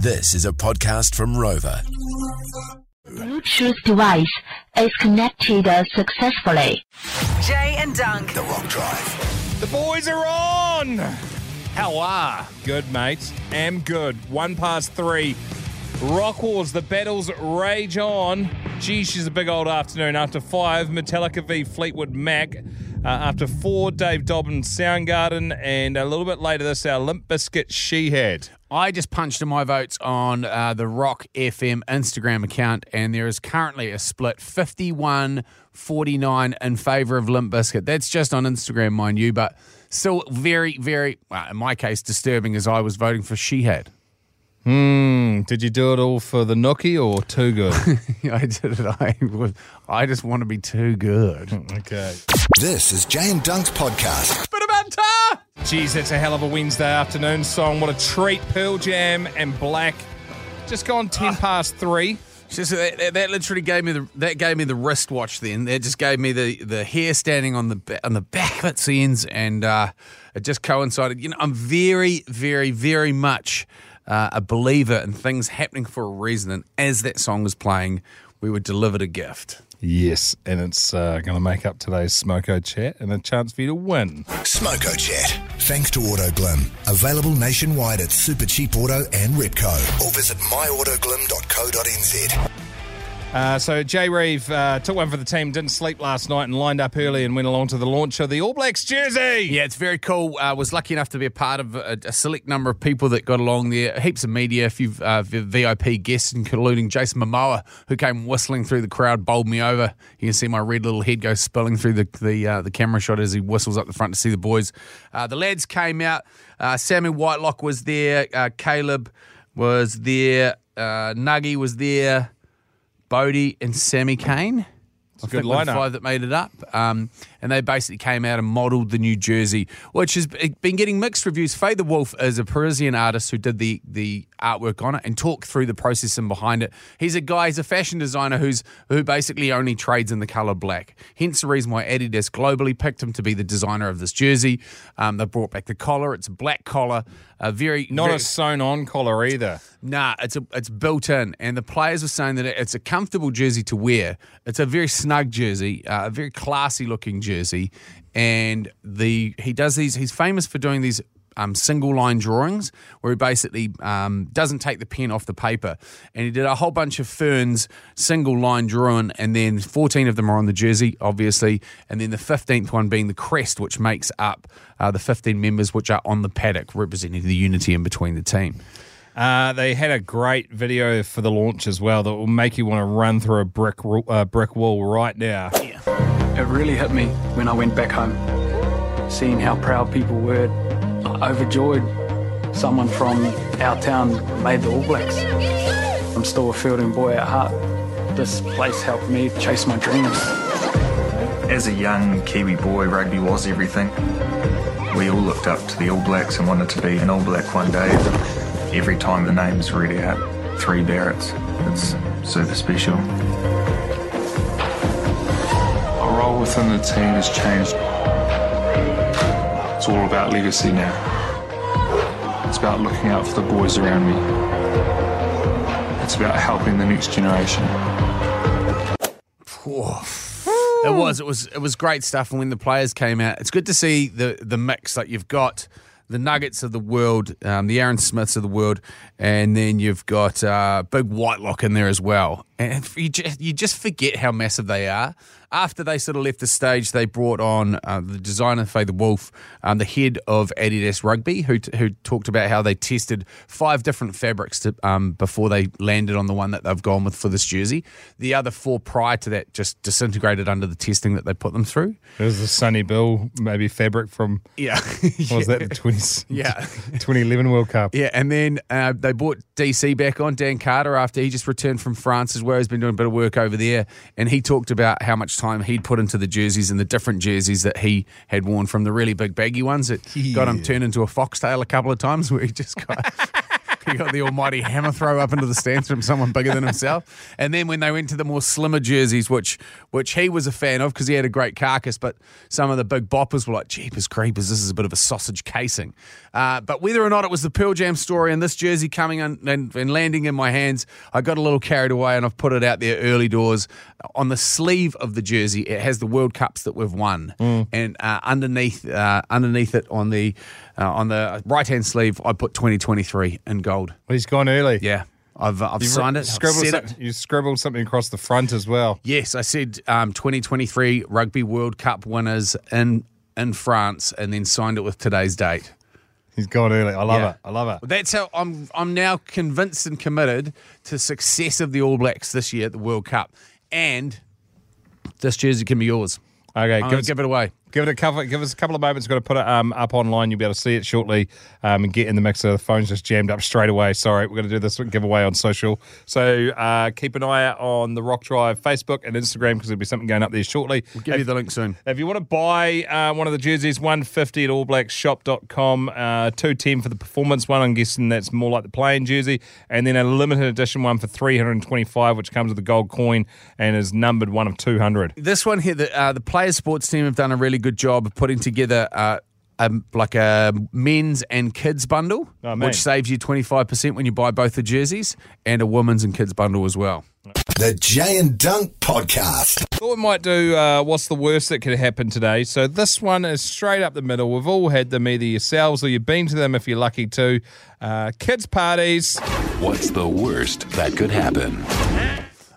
This is a podcast from Rover. Bluetooth device is connected successfully. Jay and Dunc. The Rock Drive. The boys are on. How are? Good, mate. Am good. One past three. Rock Wars, the battles rage on. Gee, she's a big old afternoon. After five, Metallica v Fleetwood Mac. Uh, after four, Dave Dobbins Soundgarden. And a little bit later this, our Limp Bizkit She Had. I just punched in my votes on uh, the Rock FM Instagram account, and there is currently a split 51 49 in favour of Limp Bizkit. That's just on Instagram, mind you, but still very, very, well, in my case, disturbing as I was voting for Shihad. Hmm, did you do it all for the nookie or too good? I did it. I, was, I just want to be too good. okay. This is Jay and Dunc's podcast. Bit about tar! Geez, that's a hell of a Wednesday afternoon song. What a treat. Pearl Jam and Black. Just gone 10 past three. Just that, that- that literally gave me the that gave me the wristwatch. Then that just gave me the, the hair standing on the on the back of its ends, and uh, it just coincided. You know, I'm very, very, very much uh, a believer in things happening for a reason. And as that song was playing, we were delivered a gift. Yes, and it's uh, going to make up today's Smoko chat and a chance for you to win. Smoko Chat. Thanks to Autoglym. Available nationwide at Super Cheap Auto and Repco. Or visit myautoglym.co.nz. Uh, so Jay Reeve uh, took one for the team, didn't sleep last night, and lined up early and went along to the launch of the All Blacks jersey. Yeah, it's very cool. Uh, was lucky enough to be a part of a, a select number of people that got along there. Heaps of media, a few uh, VIP guests, including Jason Momoa, who came whistling through the crowd, bowled me over. You can see my red little head go spilling through the the, uh, the camera shot as he whistles up the front to see the boys. Uh, the lads came out. Sammy Whitelock was there. Caleb was there. Nuggy was there. Bodie and Sammy Cane. I a good were the lineup. five that made it up. Um, and they basically came out and modelled the new jersey, which has been getting mixed reviews. Faye the Wolf is a Parisian artist who did the the artwork on it and talked through the process and behind it. He's a guy, he's a fashion designer who's who basically only trades in the colour black. Hence the reason why Adidas globally picked him to be the designer of this jersey. Um, they brought back the collar. It's a black collar. A very Not very, a sewn on collar either. Nah, it's a it's built in, and the players were saying that it's a comfortable jersey to wear. It's a very snug jersey, uh, a very classy looking jersey, and the he does these. He's famous for doing these. Um, single line drawings where he basically um, doesn't take the pen off the paper. And he did a whole bunch of ferns, single line drawing, and then 14 of them are on the jersey, obviously. And then the 15th one being the crest, which makes up uh, the 15 members which are on the paddock, representing the unity in between the team. Uh, they had a great video for the launch as well that will make you want to run through a brick uh, brick wall right now. It really hit me when I went back home, seeing how proud people were. Overjoyed someone from our town made the All Blacks. I'm still a Feilding boy at heart. This place helped me chase my dreams. As a young Kiwi boy, rugby was everything. We all looked up to the All Blacks and wanted to be an All Black one day. Every time the name's read out, three Barretts, it's super special. Within the team has changed. It's all about legacy now. It's about looking out for the boys around me. It's about helping the next generation. It was, it was, it was great stuff. And when the players came out, it's good to see the the mix. Like you've got the Nuggets of the world, um, the Aaron Smiths of the world, and then you've got uh, Big Whitelock in there as well. And you just, you just forget how massive they are. After they sort of left the stage, they brought on uh, the designer Faye the Wolf, um, the head of Adidas Rugby, who who talked about how they tested five different fabrics to, um, before they landed on the one that they've gone with for this jersey. The other four prior to that just disintegrated under the testing that they put them through. It was the Sonny Bill, maybe fabric from, Yeah, what was that, the 20, Yeah. 2011 World Cup? Yeah, and then uh, they brought DC back on, Dan Carter, after he just returned from France as well. He's been doing a bit of work over there. And he talked about how much time he'd put into the jerseys and the different jerseys that he had worn from the really big baggy ones that got him turned into a foxtail a couple of times where he just got. he got the almighty hammer throw up into the stands from someone bigger than himself. And then when they went to the more slimmer jerseys, which which he was a fan of because he had a great carcass, but some of the big boppers were like, "Jeepers creepers, this is a bit of a sausage casing." Uh, but whether or not it was the Pearl Jam story and this jersey coming in and, and landing in my hands, I got a little carried away and I've put it out there early doors. On the sleeve of the jersey, it has the World Cups that we've won, and uh, underneath uh, underneath it on the uh, on the right hand sleeve, I put 2023 in gold. He's gone early. Yeah, I've I've You've signed it. Scribbled some- it. You scribbled something across the front as well. Yes, I said um, 2023 Rugby World Cup winners in in France, and then signed it with today's date. He's gone early. I love Yeah. it. I love it. That's how I'm. I'm now convinced and committed to success of the All Blacks this year at the World Cup, and this jersey can be yours. Okay, I'm give, give it away. Give it a couple. Give us a couple of moments. We've Got to put it um, up online. You'll be able to see it shortly um, and get in the mix. The phone's just jammed up straight away. Sorry, we're going to do this giveaway on social. So uh, keep an eye out on the Rock Drive Facebook and Instagram because there'll be something going up there shortly. We'll give you the link soon. If you want to buy uh, one of the jerseys, 150 at allblackshop.com, uh, 210 for the performance one. I'm guessing that's more like the playing jersey. And then a limited edition one for 325, which comes with a gold coin and is numbered one of 200. This one here, the uh, the Players Sports team have done a really good job of putting together. Uh, um, like a men's and kids bundle, Oh, which saves you 25% when you buy both the jerseys, and a women's and kids bundle as well. The Jay and Dunc Podcast. Thought we might do uh, what's the worst that could happen today. So this one is straight up the middle. We've all had them either yourselves or you've been to them if you're lucky to. Uh, kids' parties. What's the worst that could happen?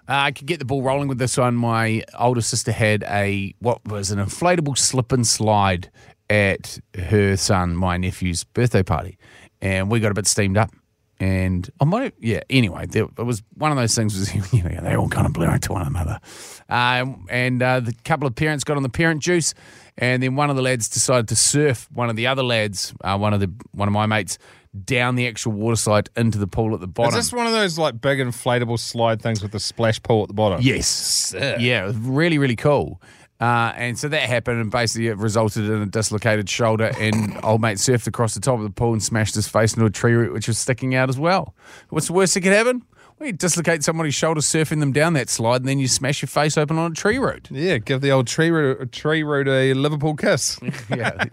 Uh, I could get the ball rolling with this one. My older sister had a what was an inflatable slip and slide at her son, my nephew's birthday party, and we got a bit steamed up. And I might, have, yeah. Anyway, there, it was one of those things. Was you know they all kind of blew into one another, um, and uh, the couple of parents got on the parent juice, and then one of the lads decided to surf one of the other lads, uh, one of the one of my mates, down the actual water slide into the pool at the bottom. Is this one of those like big inflatable slide things with the splash pool at the bottom? Yes. Sick. Yeah, it was really, really cool. Uh, and so that happened, and basically it resulted in a dislocated shoulder. And old mate surfed across the top of the pool and smashed his face into a tree root, which was sticking out as well. What's the worst that could happen? Well, you dislocate somebody's shoulder surfing them down that slide, and then you smash your face open on a tree root. Yeah, give the old tree root, tree root a Liverpool kiss. yeah,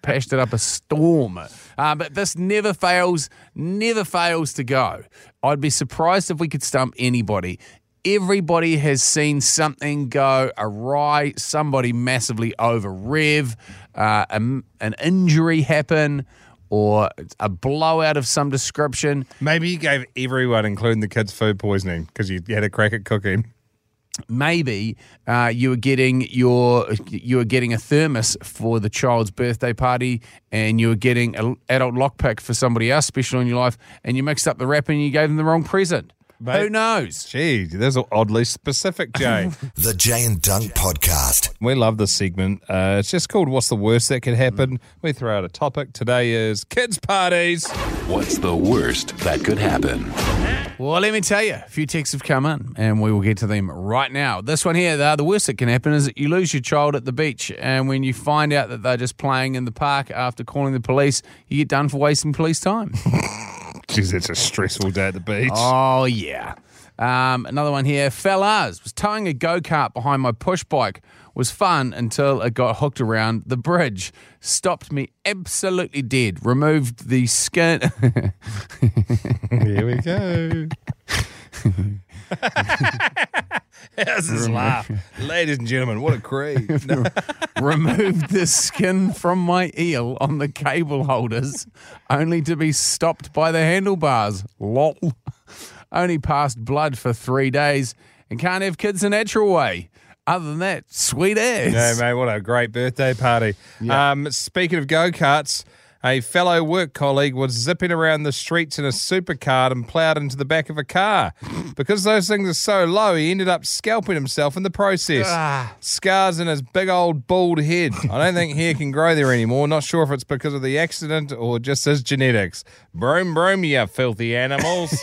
patched it up a storm. Uh, but this never fails, never fails to go. I'd be surprised if we could stump anybody. Everybody has seen something go awry, somebody massively over rev, uh, a, an injury happen, or a blowout of some description. Maybe you gave everyone, including the kids, food poisoning because you had a crack at cooking. maybe uh, you were getting your you were getting a thermos for the child's birthday party, and you were getting an adult lockpick for somebody else special in your life, and you mixed up the wrapper and you gave them the wrong present. Mate. Who knows? Gee, there's an oddly specific, Jay. The Jay and Dunc Podcast. we love this segment. Uh, it's just called What's the Worst That Could Happen? We throw out a topic. Today is kids' parties. What's the worst that could happen? Well, let me tell you, a few texts have come in, and we will get to them right now. This one here, the, the worst that can happen is that you lose your child at the beach, and when you find out that they're just playing in the park after calling the police, you get done for wasting police time. Jeez, it's a stressful day at the beach. Oh, yeah. Um, another one here. Fellas, was towing a go kart behind my push bike. Was fun until it got hooked around the bridge. Stopped me absolutely dead. Removed the skin. Here we go. Laugh? Ladies and gentlemen, what a creed. No. removed the skin from my eel on the cable holders, only to be stopped by the handlebars. Lol. Only passed blood for three days and can't have kids the natural way. Other than that, sweet ass. Yeah, mate, what a great birthday party. Um, speaking of go karts, a fellow work colleague was zipping around the streets in a supercar and ploughed into the back of a car. Because those things are so low, he ended up scalping himself in the process. Ah. Scars in his big old bald head. I don't think hair can grow there anymore. Not sure if it's because of the accident or just his genetics. Broom, broom, you filthy animals.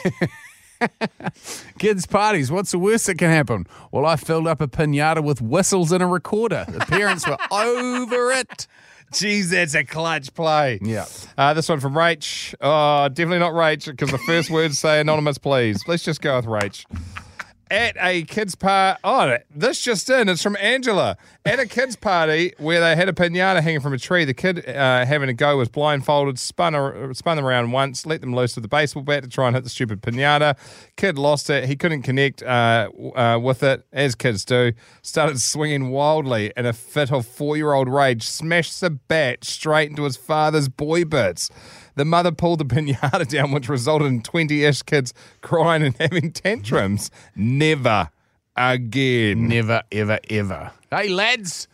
Kids' parties, what's the worst that can happen? Well, I filled up a pinata with whistles and a recorder. The parents were over it. Jeez, that's a clutch play. Yeah. Uh, this one from Rach. Oh, definitely not Rach because the first words say anonymous, please. Let's just go with Rach. At a kids' party. Oh, this just in. It's from Angela. At a kids' party where they had a pinata hanging from a tree, the kid uh, having a go was blindfolded, spun, ar- spun around once, let them loose with a baseball bat to try and hit the stupid pinata. Kid lost it. He couldn't connect uh, uh, with it, as kids do. Started swinging wildly in a fit of four year old rage, smashed the bat straight into his father's boy bits. The mother pulled the pinata down, which resulted in 20 ish kids crying and having tantrums. Never again. Never, ever, ever. Hey, lads,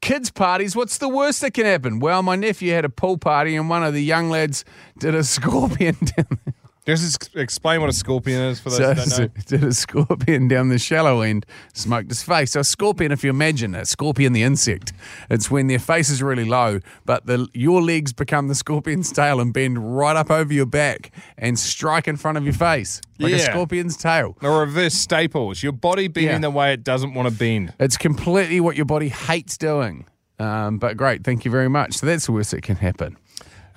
kids' parties, what's the worst that can happen? Well, my nephew had a pool party and one of the young lads did a scorpion down Just explain what a scorpion is for those so, who don't know. so did a scorpion down the shallow end, smoked his face. So a scorpion, if you imagine a scorpion, the insect, it's when their face is really low, but the your legs become the scorpion's tail and bend right up over your back and strike in front of your face like a scorpion's tail. The reverse staples. Your body bending Yeah. the way it doesn't want to bend. It's completely what your body hates doing. Um, but great, thank you very much. So that's the worst that can happen.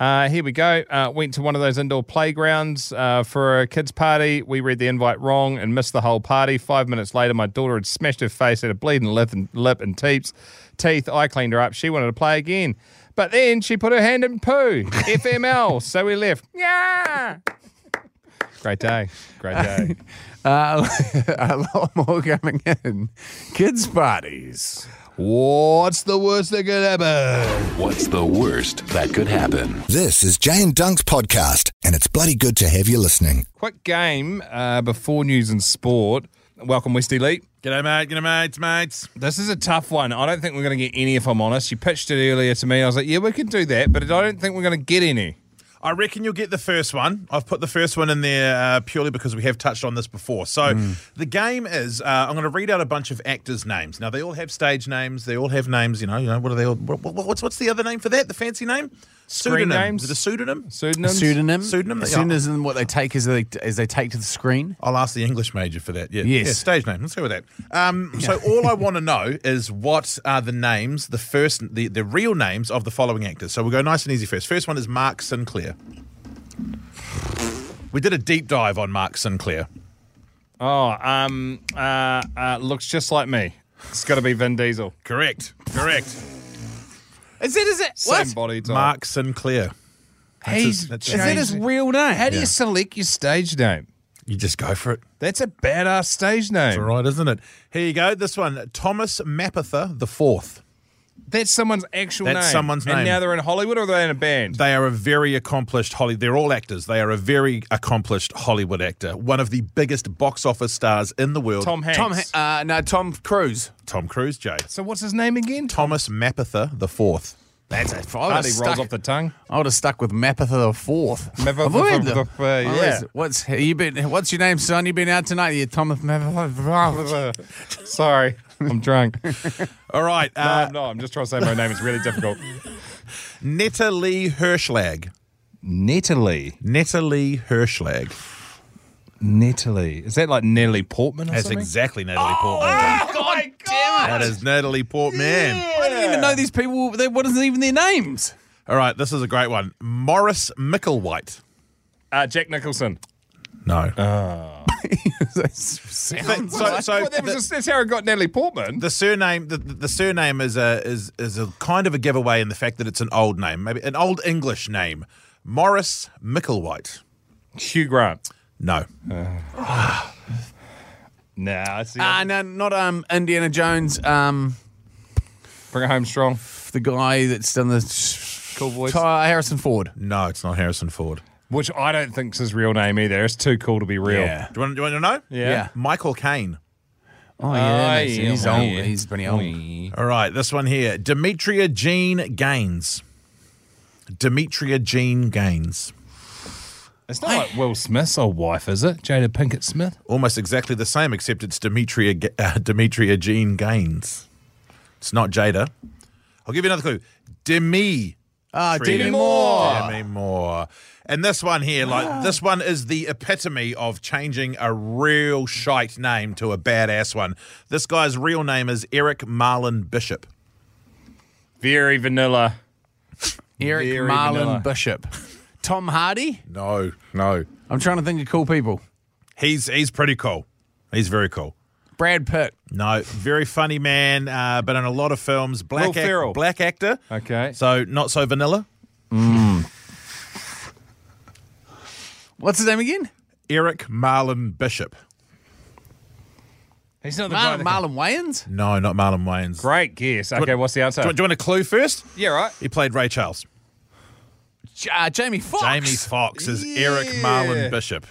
Uh, here we go. Uh, went to one of those indoor playgrounds uh, for a kids' party. We read the invite wrong and missed the whole party. Five minutes later, my daughter had smashed her face, had a bleeding lip and, lip and teeps, teeth. I cleaned her up. She wanted to play again. But then she put her hand in poo. FML. So we left. Yeah. Great day. Great day. Uh, a lot more coming in. Kids' parties. What's the worst that could happen? What's the worst that could happen? This is Jay and Dunc's podcast, and it's bloody good to have you listening. Quick game uh, before news and sport. Welcome, West Elite. G'day, mate. G'day, mates, mates. This is a tough one. I don't think we're going to get any, if I'm honest. You pitched it earlier to me. I was like, yeah, we can do that, but I don't think we're going to get any. I reckon you'll get the first one. I've put the first one in there uh, purely because we have touched on this before. So the game is uh, I'm going to read out a bunch of actors' names. Now they all have stage names. They all have names. You know, you know what are they? All, what- what's what's the other name for that? The fancy name? Screen names? Is it a pseudonym? Pseudonyms? Pseudonym. Pseudonym, A yeah. Pseudonym what they take as they, as they take to the screen. I'll ask the English major for that. Yeah, Yes. yeah, stage name. Let's go with that. Um, So all I want to know is what are the names, the first, the, the real names of the following actors. So we'll go nice and easy first. First one is Mark Sinclair. We did a deep dive on Mark Sinclair. Oh, um, uh, uh, looks just like me. It's got to be Vin Diesel. Correct. Correct. Is it? Is it? Same body type. Mark Sinclair. That's He's his- that's Is that his real name? How do you select your stage name? You just go for it. That's a badass stage name. It's all right, isn't it? Here you go. This one, Thomas Mapother the Fourth. That's someone's actual That's name. someone's And name. now they're in Hollywood or are they in a band? They are a very accomplished Holly. They're all actors. They are a very accomplished Hollywood actor. One of the biggest box office stars in the world. Tom Hanks. Tom. Ha- uh, no, Tom Cruise. Tom Cruise, Jay. so what's his name again? Thomas Mapother the Fourth. That's it. I Hardly would've rolls stuck, off the tongue. I would have stuck with Mapother the Fourth. Mapother Avoid the- them. the- uh, yeah. is it? What's you been? What's your name, son? You been out tonight? You Thomas Mapother. Sorry, I'm drunk. All right. Uh, I'm not. I'm just trying to say my name. It's really difficult. Neta Lee Hershlag. Natalie. Neta Lee Hershlag. Natalie. Is that like Natalie Portman or That's something? exactly Natalie Portman. God damn it. That is Natalie Portman. I didn't even know these people. They, what isn't even their names? All right, this is a great one. Morris Micklewhite. Uh, Jack Nicholson. No. Sounds so, like- so Well, that was the, just, that's how I got Natalie Portman. the surname, the, the surname is a is is a kind of a giveaway in the fact that it's an old name, maybe an old English name. Morris Micklewhite. Hugh Grant. No. Nah, it's the Ah, no, not um Indiana Jones. Um, Bring it home strong. the guy that's done the Cool voice. Harrison Ford. No, it's not Harrison Ford. Which I don't think's his real name either. It's too cool to be real. Yeah. Do you want, do you want to know? Yeah. Yeah. Michael Caine. Oh yeah, that's- yeah, he's well, old. yeah. He's pretty old. All right, this one here. Demetria Gene Guynes. Demetria Gene Guynes. It's not like Will Smith's old wife, is it? Jada Pinkett Smith? Almost exactly the same, except it's Demetria uh, Demetria Gene Guynes. It's not Jada. I'll give you another clue. Demi. Ah, Tria- Demi Moore. Demi Moore. And this one here, like this one is the epitome of changing a real shite name to a badass one. This guy's real name is Eric Marlon Bishop. Very vanilla. Eric Very Marlon vanilla. Bishop. Tom Hardy. No, no. I'm trying to think of cool people. He's he's pretty cool. He's very cool. Brad Pitt. No, very funny man, uh, but in a lot of films, black Will Ferrell. black actor. Okay. So not so vanilla. What's his name again? Eric Marlon Bishop. He's not the guy Marlon, that- Marlon Wayans. No, not Marlon Wayans. Great guess. Okay, what's the answer? Do you, do you want a clue first? yeah, right. He played Ray Charles. J- uh, Jamie Foxx. Jamie Foxx is Eric Yeah. Marlon Bishop.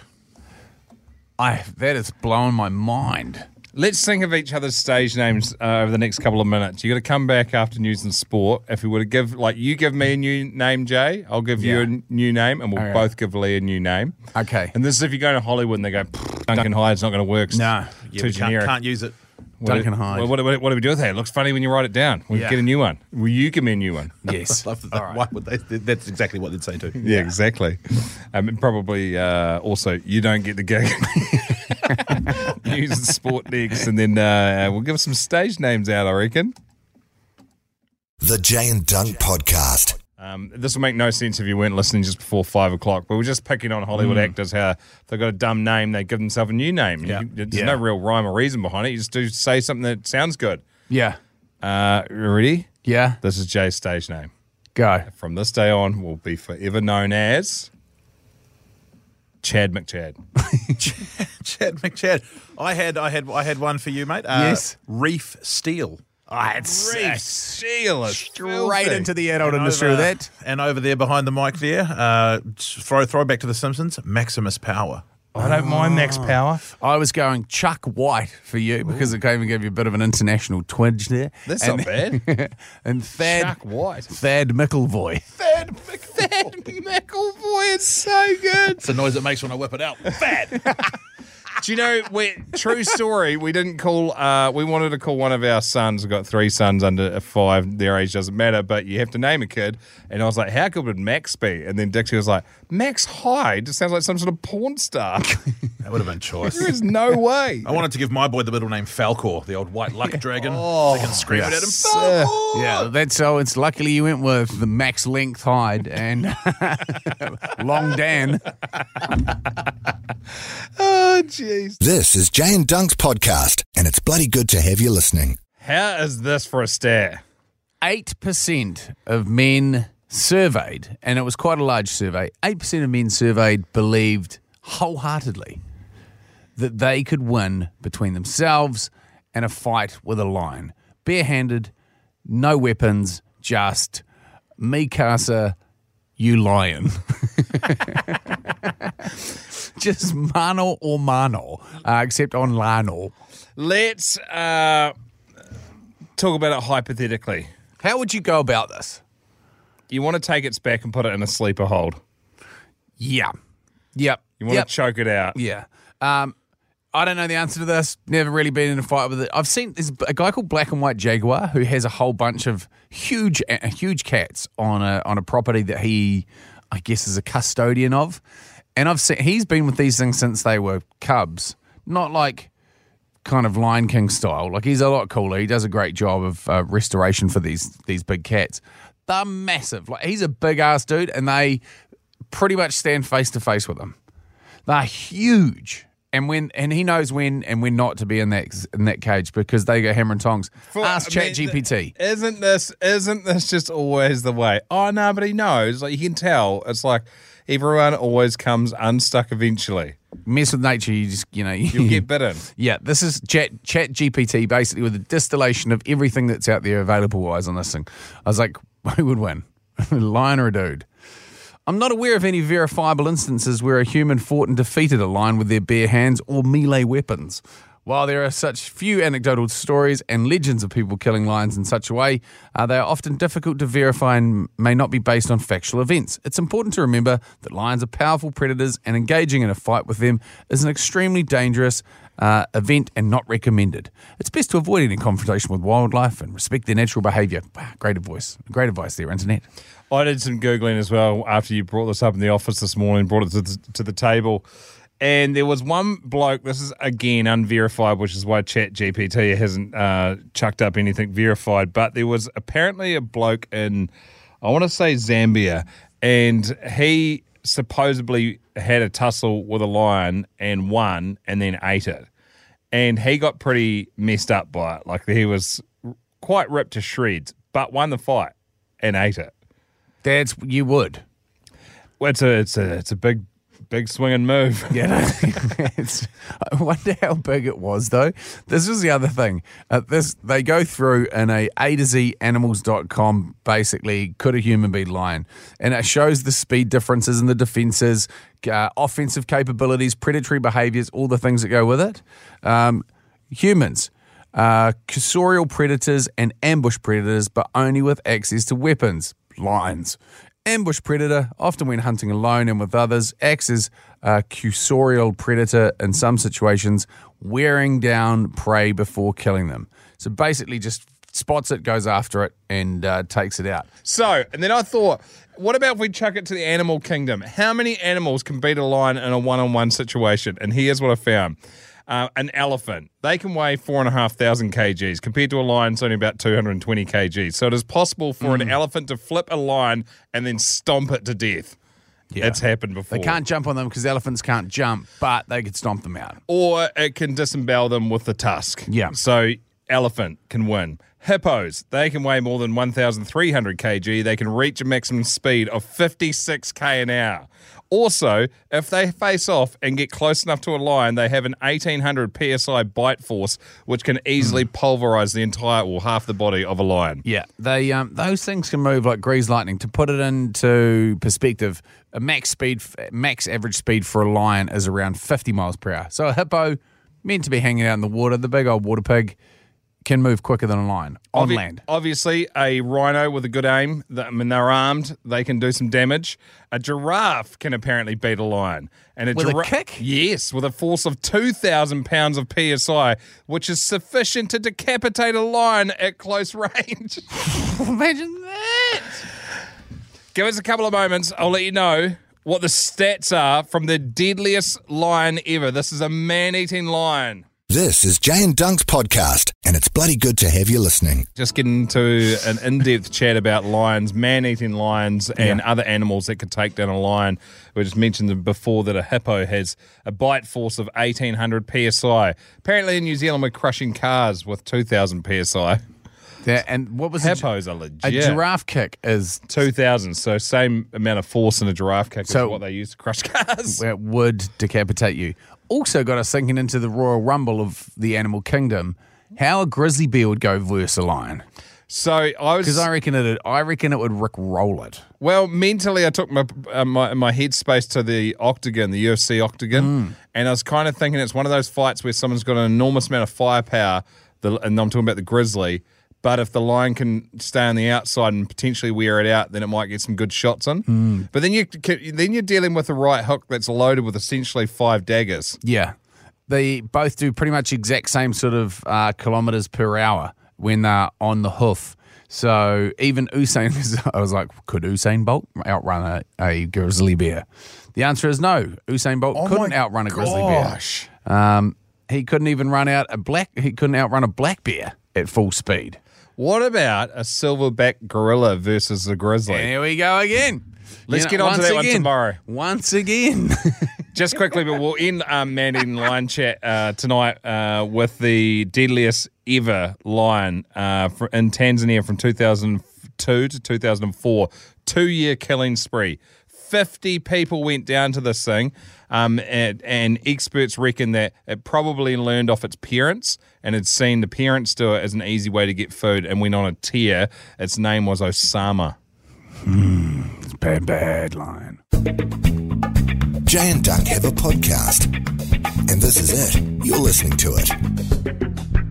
I that is blowing my mind. Let's think of each other's stage names uh, over the next couple of minutes. You got to come back after news and sport. If we were to give, like, you give me a new name, Jay, I'll give you Yeah. a n- new name, and we'll Okay. both give Lee a new name. Okay. And this is if you go to Hollywood and they go, "Pfft, Duncan Hyde's not going to work. No. Yeah, too we can't, generic. can't use it. What do- Duncan Hyde. What, what, what do we do with that? It looks funny when you write it down. We Yeah. get a new one. Will you give me a new one? Yes. That. Why would they? That's exactly what they'd say too. Yeah, exactly. Um, and probably uh, also you don't get the gig. News and sport next, and then uh, we'll give some stage names out. I reckon. The Jay and Dunc Podcast. Um, this will make no sense if you weren't listening just before five o'clock. But we're just picking on Hollywood actors how they've got a dumb name, they give themselves a new name. Yeah. You- there's Yeah. no real rhyme or reason behind it. You just do say something that sounds good. Yeah. Uh, ready? Yeah. This is Jay's stage name. Go. From this day on, we'll be forever known as Chad McChad. Chad McChad. I had, I had, I had one for you, mate. Uh, Yes. Reef Steel. Ah, it's Reef Steel straight filthy. into the adult And industry over- with that. And over there behind the mic there, uh, throw throw back to the Simpsons. Maximus Power. I don't mind Max Power. I was going Chuck White for you because it came and gave you a bit of an international twinge there. That's and, not bad. and Thad Chuck White. Thad MacIlvoy. Thad MacIlvoy It's so good. It's the noise it makes when I whip it out. Bad. Do you know, we, true story, we didn't call, uh, we wanted to call one of our sons, we've got three sons under five, their age doesn't matter, but you have to name a kid. And I was like, how good would Max be? And then Dixie was like, Max Hyde? It sounds like some sort of porn star. that would have been choice. there is no way. I wanted to give my boy the middle name Falkor, the old white luck dragon. Oh, they can scream it at him. Falkor! Yeah, that's so. It's luckily you went with the max length hide and long Dan. Oh, jeez. This is Jay and Dunc's podcast, and it's bloody good to have you listening. How is this for a stare? Eight percent of men surveyed, and it was quite a large survey. Eight percent of men surveyed believed wholeheartedly that they could win between themselves and a fight with a lion, barehanded, no weapons, just me casa, you lion. just mano or mano, uh, except on lano. Let's uh, talk about it hypothetically. How would you go about this? You want to take its back and put it in a sleeper hold. Yeah. Yep. You want yep. to choke it out. Yeah. Um, I don't know the answer to this. Never really been in a fight with it. I've seen there's a guy called Black and White Jaguar who has a whole bunch of huge, uh, huge cats on a on a property that he, I guess, is a custodian of. And I've seen he's been with these things since they were cubs, not like kind of Lion King style. Like he's a lot cooler. He does a great job of uh, restoration for these these big cats. They're massive. Like he's a big ass dude, and they pretty much stand face to face with him. They're huge. And when and he knows when and when not to be in that in that cage because they go hammer and tongs. For- Ask I mean, Chat GPT. Isn't this isn't this just always the way? Oh no, but he knows. Like you can tell. It's like everyone always comes unstuck eventually. Mess with nature, you just you know You'll get bitten. Yeah, this is Chat Chat GPT basically with a distillation of everything that's out there available wise on this thing. I was like, who would win? a lion or a dude? I'm not aware of any verifiable instances where a human fought and defeated a lion with their bare hands or melee weapons. While there are such few anecdotal stories and legends of people killing lions in such a way, uh, they are often difficult to verify and may not be based on factual events. It's important to remember that lions are powerful predators and engaging in a fight with them is an extremely dangerous uh, event and not recommended. It's best to avoid any confrontation with wildlife and respect their natural behaviour. Wow, great advice. Great advice there, Internet. I did some googling as well after you brought this up in the office this morning, brought it to the, to the table, and there was one bloke. This is again unverified, which is why Chat GPT hasn't uh, chucked up anything verified. But there was apparently a bloke in, I want to say Zambia, and he supposedly had a tussle with a lion and won, and then ate it, and he got pretty messed up by it. Like he was quite ripped to shreds, but won the fight and ate it. That's you would. Well, it's a it's a it's a big big swinging move. Yeah, it's, I wonder how big it was though. This was the other thing. Uh, this they go through in a A to Z animals.com basically could a human be lion, and it shows the speed differences in the defenses, uh, offensive capabilities, predatory behaviors, all the things that go with it. Um, humans. Uh, cursorial predators and ambush predators, but only with access to weapons. Lions. Ambush predator, often when hunting alone and with others, acts as a cursorial predator in some situations, wearing down prey before killing them. So basically, just spots it, goes after it, and uh, takes it out. So, and then I thought, what about if we chuck it to the animal kingdom? How many animals can beat a lion in a one on one situation? And here's what I found. Uh, an elephant, they can weigh four and a half thousand kgs compared to a lion, it's only about 220 kgs. So it is possible for an elephant to flip a lion and then stomp it to death. Yeah. It's happened before. They can't jump on them because elephants can't jump, but they could stomp them out. or it can disembowel them with the tusk. Yeah. So elephant can win. Hippos, they can weigh more than 1,300 kg. They can reach a maximum speed of 56k an hour. Also, if they face off and get close enough to a lion, they have an 1800 psi bite force, which can easily pulverize the entire or half the body of a lion. Yeah, they um, those things can move like greased lightning. To put it into perspective, a max speed, max average speed for a lion is around 50 miles per hour. So a hippo, meant to be hanging out in the water, the big old water pig, can move quicker than a lion on Obvi- land. Obviously, a rhino with a good aim, I mean, they're armed, they can do some damage. A giraffe can apparently beat a lion. And a With a kick? Yes, with a force of 2,000 pounds of PSI, which is sufficient to decapitate a lion at close range. Imagine that. Give us a couple of moments, I'll let you know what the stats are from the deadliest lion ever. This is a man eating lion. This is Jay and Dunc's podcast, and it's bloody good to have you listening. just getting into an in-depth chat about lions, man-eating lions, and other animals that could take down a lion. We just mentioned before that a hippo has a bite force of 1800 psi. Apparently, in New Zealand, we're crushing cars with 2000 psi. Yeah, and what was a gi- are legit. a giraffe kick is 2000, so same amount of force in a giraffe kick So- is what they use to crush cars. it would decapitate you. Also got us thinking into the Royal Rumble of the animal kingdom. How a grizzly bear would go versus a lion? So I was Because I reckon it. I reckon it would rick roll it. Well, mentally, I took my uh, my, my headspace to the octagon, the UFC octagon, and I was kind of thinking it's one of those fights where someone's got an enormous amount of firepower, the, and I'm talking about the grizzly. But if the lion can stay on the outside and potentially wear it out, then it might get some good shots on. But then you then you're dealing with a right hook that's loaded with essentially five daggers. Yeah, they both do pretty much exact same sort of uh, kilometers per hour when they're on the hoof. So even Usain, I was like, could Usain Bolt outrun a, a grizzly bear? The answer is no. Usain Bolt couldn't outrun a grizzly gosh. bear. Um, he couldn't even run out a black. He couldn't outrun a black bear at full speed. What about a silverback gorilla versus a grizzly? Here we go again. Let's You get on to that one again- tomorrow. Once again. Just quickly, but we'll end um, Man Eating Lion chat uh, tonight uh, with the deadliest ever lion uh, in Tanzania from 2002 to 2004. Two year killing spree. 50 people went down to this thing, um, and, and experts reckon that it probably learned off its parents and had seen the parents do it as an easy way to get food and went on a tear. Its name was Osama. Hmm, it's bad, bad lion. Jay and Dunc have a podcast, and this is it. You're listening to it.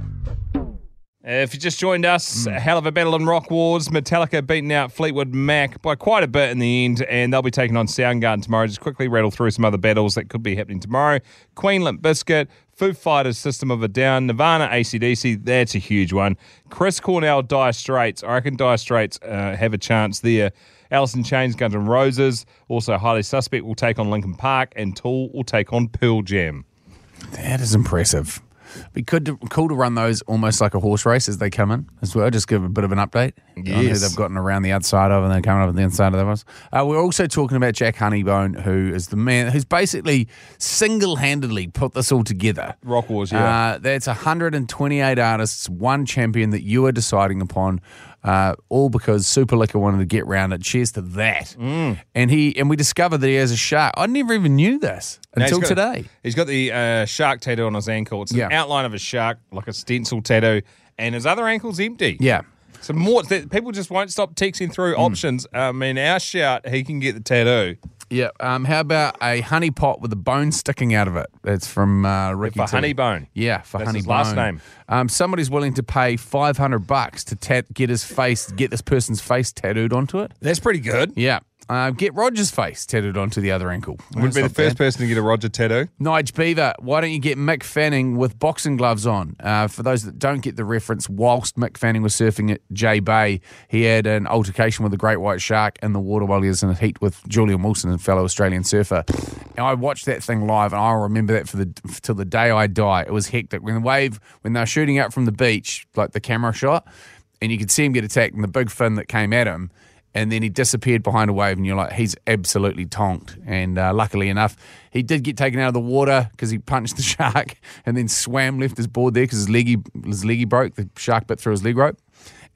Uh, If you just joined us, a hell of a battle in Rock Wars. Metallica beating out Fleetwood Mac by quite a bit in the end, and they'll be taking on Soundgarden tomorrow. Just quickly rattle through some other battles that could be happening tomorrow. Queen Limp Bizkit, Foo Fighters, System of a Down, Nirvana, ACDC. That's a huge one. Chris Cornell, Dire Straits. I reckon Dire Straits uh, have a chance there. In Chains, Guns N' Roses. Also, Highly Suspect will take on Linkin Park, and Tool will take on Pearl Jam. That is impressive. Be good to, cool to run those almost like a horse race as they come in as well. Just give a bit of an update on who they've gotten around the outside of and then coming up on the inside of the ones. Uh, we're also talking about Jack Honeybone, who is the man who's basically single handedly put this all together. Rock Wars, yeah. Uh, that's 128 artists, one champion that you are deciding upon, uh, all because Super Liquor wanted to get round it. Cheers to that. Mm. And he and we discovered that he has a shark. I never even knew this until today. He's got the uh, shark tattoo on his ankle. It's an Yeah. outline of a shark, like a stencil tattoo, and his other ankle's empty. Yeah. So more that people just won't stop texting through Hmm. options. I mean, our shout, he can get the tattoo. Yeah. Um, how about a honey pot with a bone sticking out of it? It's from uh, Ricky. For T. Honey Bone. Yeah, for That's honey his last name. Um, somebody's willing to pay five hundred bucks to tat- get his face, get this person's face tattooed onto it. That's pretty good. Yeah. Uh, get Roger's face tattooed onto the other ankle. Would That's be the first person to get a Roger tattoo. Nige Beaver, why don't you get Mick Fanning with boxing gloves on? Uh, for those that don't get the reference, whilst Mick Fanning was surfing at J Bay, he had an altercation with a great white shark in the water while he was in a heat with Julian Wilson, a fellow Australian surfer. And I watched that thing live, and I'll remember that for the till the day I die. It was hectic when the wave when they were shooting out from the beach, like the camera shot, and you could see him get attacked, and the big fin that came at him and then he disappeared behind a wave, and you're like, he's absolutely tonked. And uh, luckily enough, he did get taken out of the water because he punched the shark, and then swam, left his board there because his leggy his leggy broke. The shark bit through his leg rope,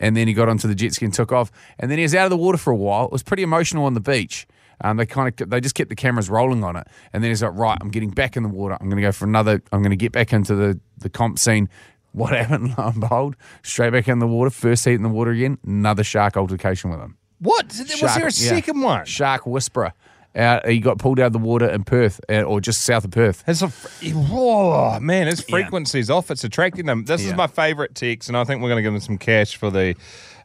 and then he got onto the jet ski and took off. And then he was out of the water for a while. It was pretty emotional on the beach. Um, they kind of they just kept the cameras rolling on it, and then he's like, right, I'm getting back in the water. I'm going to go for another. I'm going to get back into the the comp scene. What happened? Lo and behold, straight back in the water. First heat in the water again. Another shark altercation with him. What? Was there a Shark- yeah. second one? Shark Whisperer. Uh, he got pulled out of the water in Perth, uh, or just south of Perth. It's a, oh, man, his frequency's off. It's attracting them. This is my favourite text, and I think we're going to give them some cash for the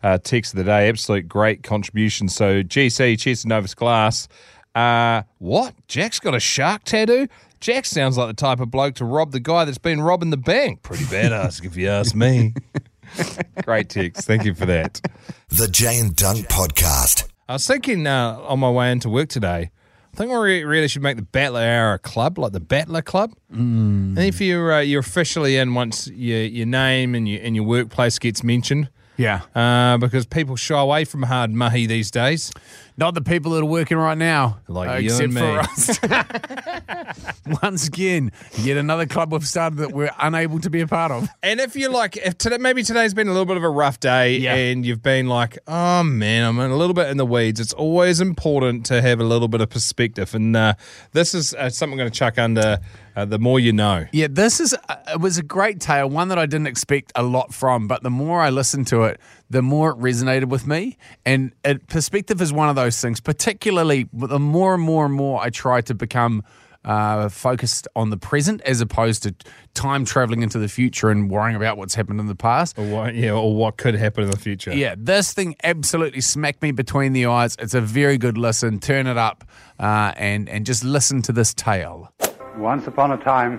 uh, text of the day. Absolute great contribution. So, GC, cheers to Novus Glass. Uh, what? Jack's got a shark tattoo? Jack sounds like the type of bloke to rob the guy that's been robbing the bank. Pretty badass, if you ask me. great text. Thank you for that. The Jay and Dunc Podcast. I was thinking uh, on my way into work today, I think we really should make the Battler Hour a club, like the Battler Club. Mm. And if you're uh, you're officially in once your your name and your and your workplace gets mentioned, Yeah. uh, because people shy away from hard mahi these days. Not the people that are working right now. Like uh, you except and me. for us. Once again, yet another club we've started that we're unable to be a part of. And if you're like, if today, maybe today's been a little bit of a rough day, Yeah. and you've been like, oh man, I'm in a little bit in the weeds. It's always important to have a little bit of perspective, and uh, this is uh, something I'm going to chuck under. Uh, the more you know. Yeah, this is uh, it was a great tale, one that I didn't expect a lot from, but the more I listened to it, the more it resonated with me. And it, perspective is one of those things, particularly the more and more and more I try to become uh, focused on the present as opposed to time traveling into the future and worrying about what's happened in the past. Or what, yeah, or what could happen in the future. Yeah, this thing absolutely smacked me between the eyes. It's a very good listen. Turn it up uh, and and just listen to this tale. Once upon a time,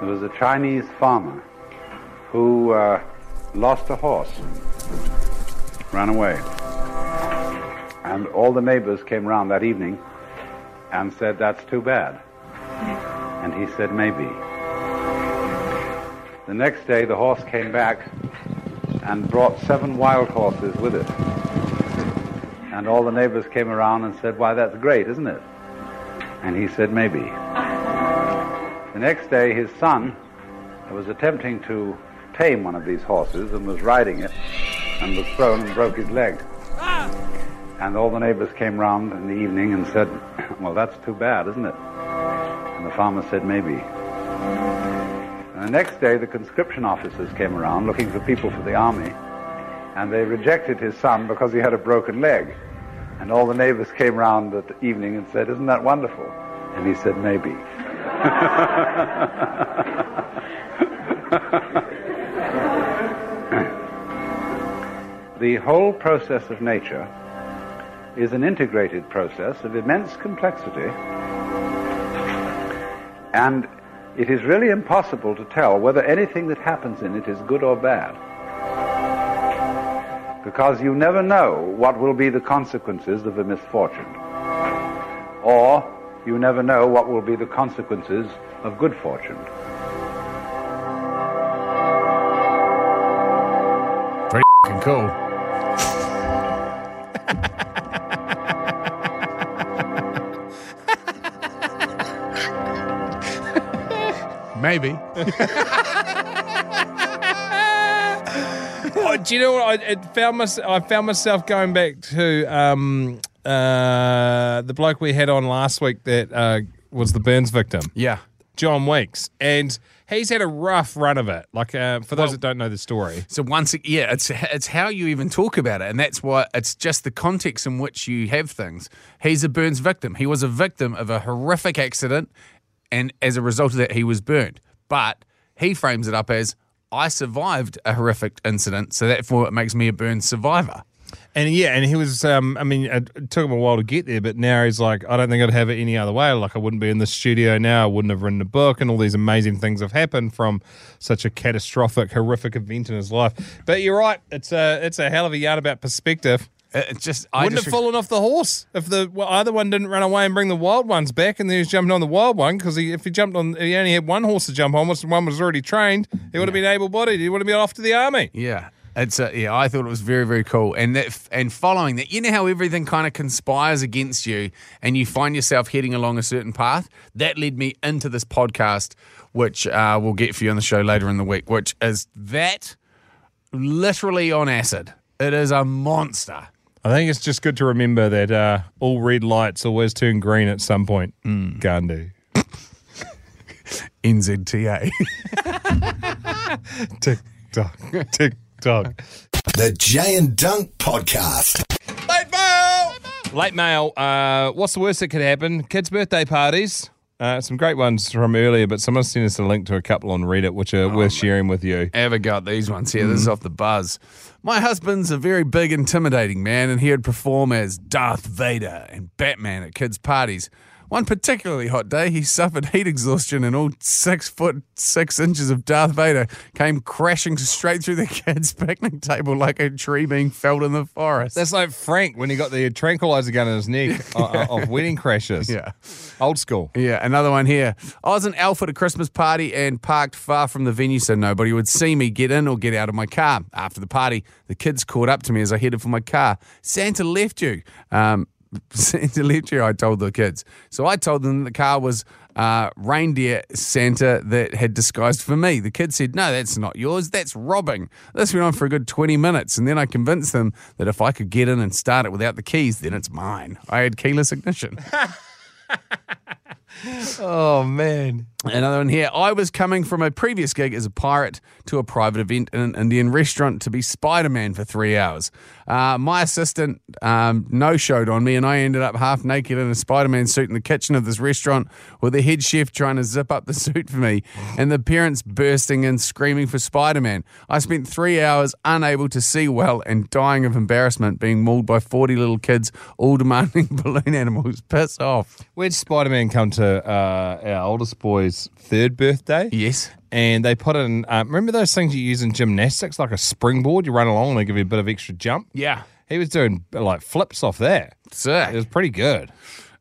there was a Chinese farmer who uh, lost a horse, ran away. And all the neighbors came round that evening and said, That's too bad. And he said, Maybe. The next day, the horse came back and brought seven wild horses with it. And all the neighbors came around and said, Why, that's great, isn't it? And he said, Maybe. The next day, his son was attempting to tame one of these horses and was riding it and was thrown and broke his leg. And all the neighbors came round in the evening and said, Well, that's too bad, isn't it? And the farmer said, Maybe. And the next day, the conscription officers came around looking for people for the army, and they rejected his son because he had a broken leg. And all the neighbors came round at the evening and said, Isn't that wonderful? And he said, Maybe. the whole process of nature is an integrated process of immense complexity, and it is really impossible to tell whether anything that happens in it is good or bad. Because you never know what will be the consequences of a misfortune, or you never know what will be the consequences of good fortune. Pretty cool. Maybe. Oh, do you know what? I it found mys- I found myself going back to um, uh, the bloke we had on last week that uh, was the Burns victim. Yeah. John Weeks. And he's had a rough run of it. Like, uh, for those Well- that don't know the story. So once, yeah, it's it's how you even talk about it, and that's why it's just the context in which you have things. He's a Burns victim. He was a victim of a horrific accident, and as a result of that, he was burned. But he frames it up as I survived a horrific incident, so therefore it makes me a Burns survivor. And yeah, and he was, um, I mean, it took him a while to get there, but now he's like, I don't think I'd have it any other way. Like, I wouldn't be in the studio now. I wouldn't have written a book, and all these amazing things have happened from such a catastrophic, horrific event in his life. But you're right. It's a, it's a hell of a yarn about perspective. It's just I Wouldn't just have fallen off the horse if the well, other one didn't run away and bring the wild ones back, and then he was jumping on the wild one because he, if he jumped on, he only had one horse to jump on, which one was already trained. He would have been able-bodied. He would have been off to the army. Yeah. It's uh, yeah, I thought it was very very cool, and that and following that, you know how everything kind of conspires against you, and you find yourself heading along a certain path. That led me into this podcast, which uh, we'll get for you on the show later in the week, which is that literally on acid. It is a monster. I think it's just good to remember that uh, all red lights always turn green at some point. Mm. Gandhi. NZTA. tick tock, tick tock. The Jay and Dunc Podcast. Late mail. Late mail. Uh, what's the worst that could happen? Kids' birthday parties. Uh, some great ones from earlier, but someone sent us a link to a couple on Reddit, which are worth sharing with you. Ever got these ones here? This is off the buzz. My husband's a very big, intimidating man, and he would perform as Darth Vader and Batman at kids' parties. One particularly hot day, he suffered heat exhaustion, and all six foot six inches of Darth Vader came crashing straight through the kids' picnic table like a tree being felled in the forest. That's like Frank when he got the tranquilizer gun in his neck uh, of wedding crashes. Yeah. Old school. Yeah, another one here. I was in Alpha at a Christmas party and parked far from the venue so nobody would see me get in or get out of my car. After the party, the kids caught up to me as I headed for my car. Santa left you. Um, Santa left you, I told the kids. So I told them the car was uh, reindeer Santa that had disguised for me. The kids said, No, that's not yours. That's robbing. This went on for a good 20 minutes. And then I convinced them that if I could get in and start it without the keys, then it's mine. I had keyless ignition. Oh, man. Another one here. I was coming from a previous gig as a pirate to a private event in an Indian restaurant to be Spider Man for three hours. Uh, my assistant um, no showed on me, and I ended up half naked in a Spider Man suit in the kitchen of this restaurant with the head chef trying to zip up the suit for me, and the parents bursting in screaming for Spider Man. I spent three hours unable to see well and dying of embarrassment, being mauled by 40 little kids, all demanding balloon animals. Piss off. Where'd Spider Man come to uh, our oldest boy's third birthday? Yes. And they put in, uh, remember those things you use in gymnastics, like a springboard? You run along and they give you a bit of extra jump? Yeah. He was doing like flips off that. Sick. It was pretty good.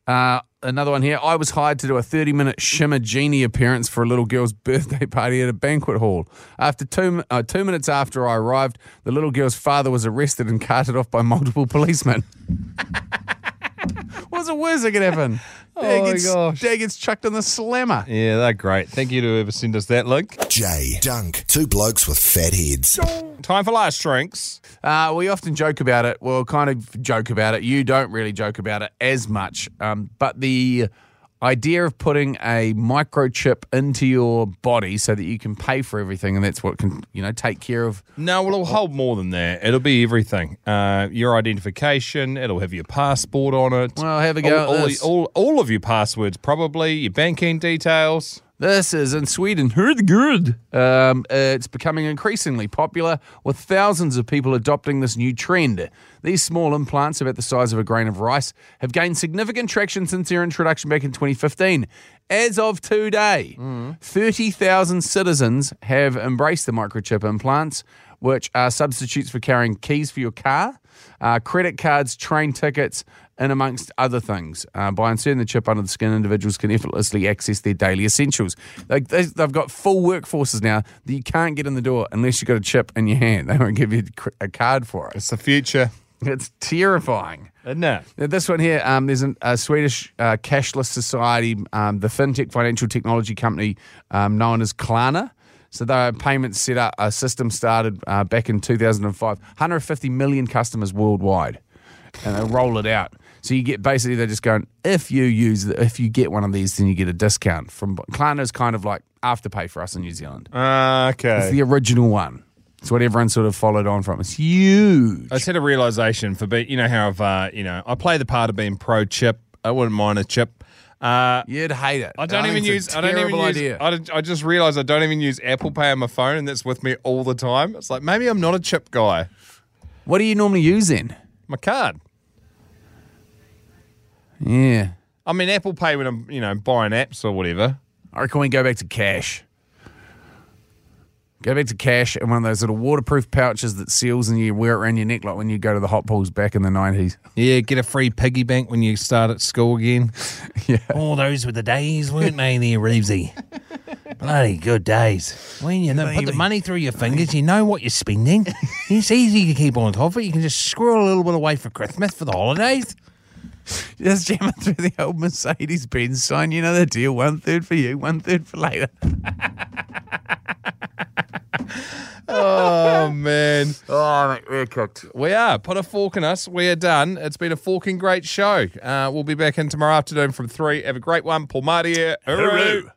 Uh, another one here. I was hired to do a 30 minute Shimmer Genie appearance for a little girl's birthday party at a banquet hall. After two, uh, two minutes after I arrived, the little girl's father was arrested and carted off by multiple policemen. What's the worst that could happen? Oh Dad my gets, gosh. Dad gets chucked in the slammer. Yeah, they're great. Thank you to whoever sent us that link. Jay, Dunc, two blokes with fat heads. Time for last drinks. Uh, we often joke about it. Well, kind of joke about it. You don't really joke about it as much. Um, but the idea of putting a microchip into your body so that you can pay for everything, and that's what can you know take care of. No, well, it'll hold more than that. It'll be everything. Uh, your identification. It'll have your passport on it. Well, have a go All, all, all, all of your passwords, probably. Your banking details. This is in Sweden. Heard good. Um, it's becoming increasingly popular, with thousands of people adopting this new trend. These small implants, about the size of a grain of rice, have gained significant traction since their introduction back in 2015. As of today, 30,000 citizens have embraced the microchip implants, which are substitutes for carrying keys for your car, uh, credit cards, train tickets, and amongst other things. Uh, by inserting the chip under the skin, individuals can effortlessly access their daily essentials. They, they, they've got full workforces now that you can't get in the door unless you've got a chip in your hand. They won't give you a card for it. It's the future. It's terrifying. Isn't it? Now, This one here, um, there's an, a Swedish uh, cashless society, um, the fintech financial technology company um, known as Klarna. So their payments set up a system started uh, back in 2005. 150 million customers worldwide, and they roll it out. So you get basically they're just going if you use the, if you get one of these, then you get a discount from Klarna is kind of like afterpay for us in New Zealand. Uh, okay. It's the original one. It's what everyone sort of followed on from. It's huge. I just had a realization for being, you know how I've, uh, you know, I play the part of being pro chip. I wouldn't mind a chip. Uh, You'd hate it. I don't think even it's use. I don't even terrible use. idea. I, I just realized I don't even use Apple Pay on my phone, and that's with me all the time. It's like maybe I'm not a chip guy. What do you normally use then? My card. Yeah. I mean Apple Pay when I'm, you know, buying apps or whatever. I reckon we go back to cash. Go back to cash and one of those little waterproof pouches that seals and you wear it around your neck like when you go to the hot pools back in the 90s. Yeah, get a free piggy bank when you start at school again. yeah. Oh, those were the days, weren't they, there, Reevesy? Bloody good days. When you know, put the money through your fingers, you know what you're spending. It's easy to keep on top of it. You can just squirrel a little bit away for Christmas for the holidays. Just jamming through the old Mercedes Benz sign. You know the deal one third for you, one third for later. Oh man. Oh, mate, we're cooked. We are. Put a fork in us. We are done. It's been a forking great show. Uh, we'll be back in tomorrow afternoon from three. Have a great one. Paul Marty here. Hooroo.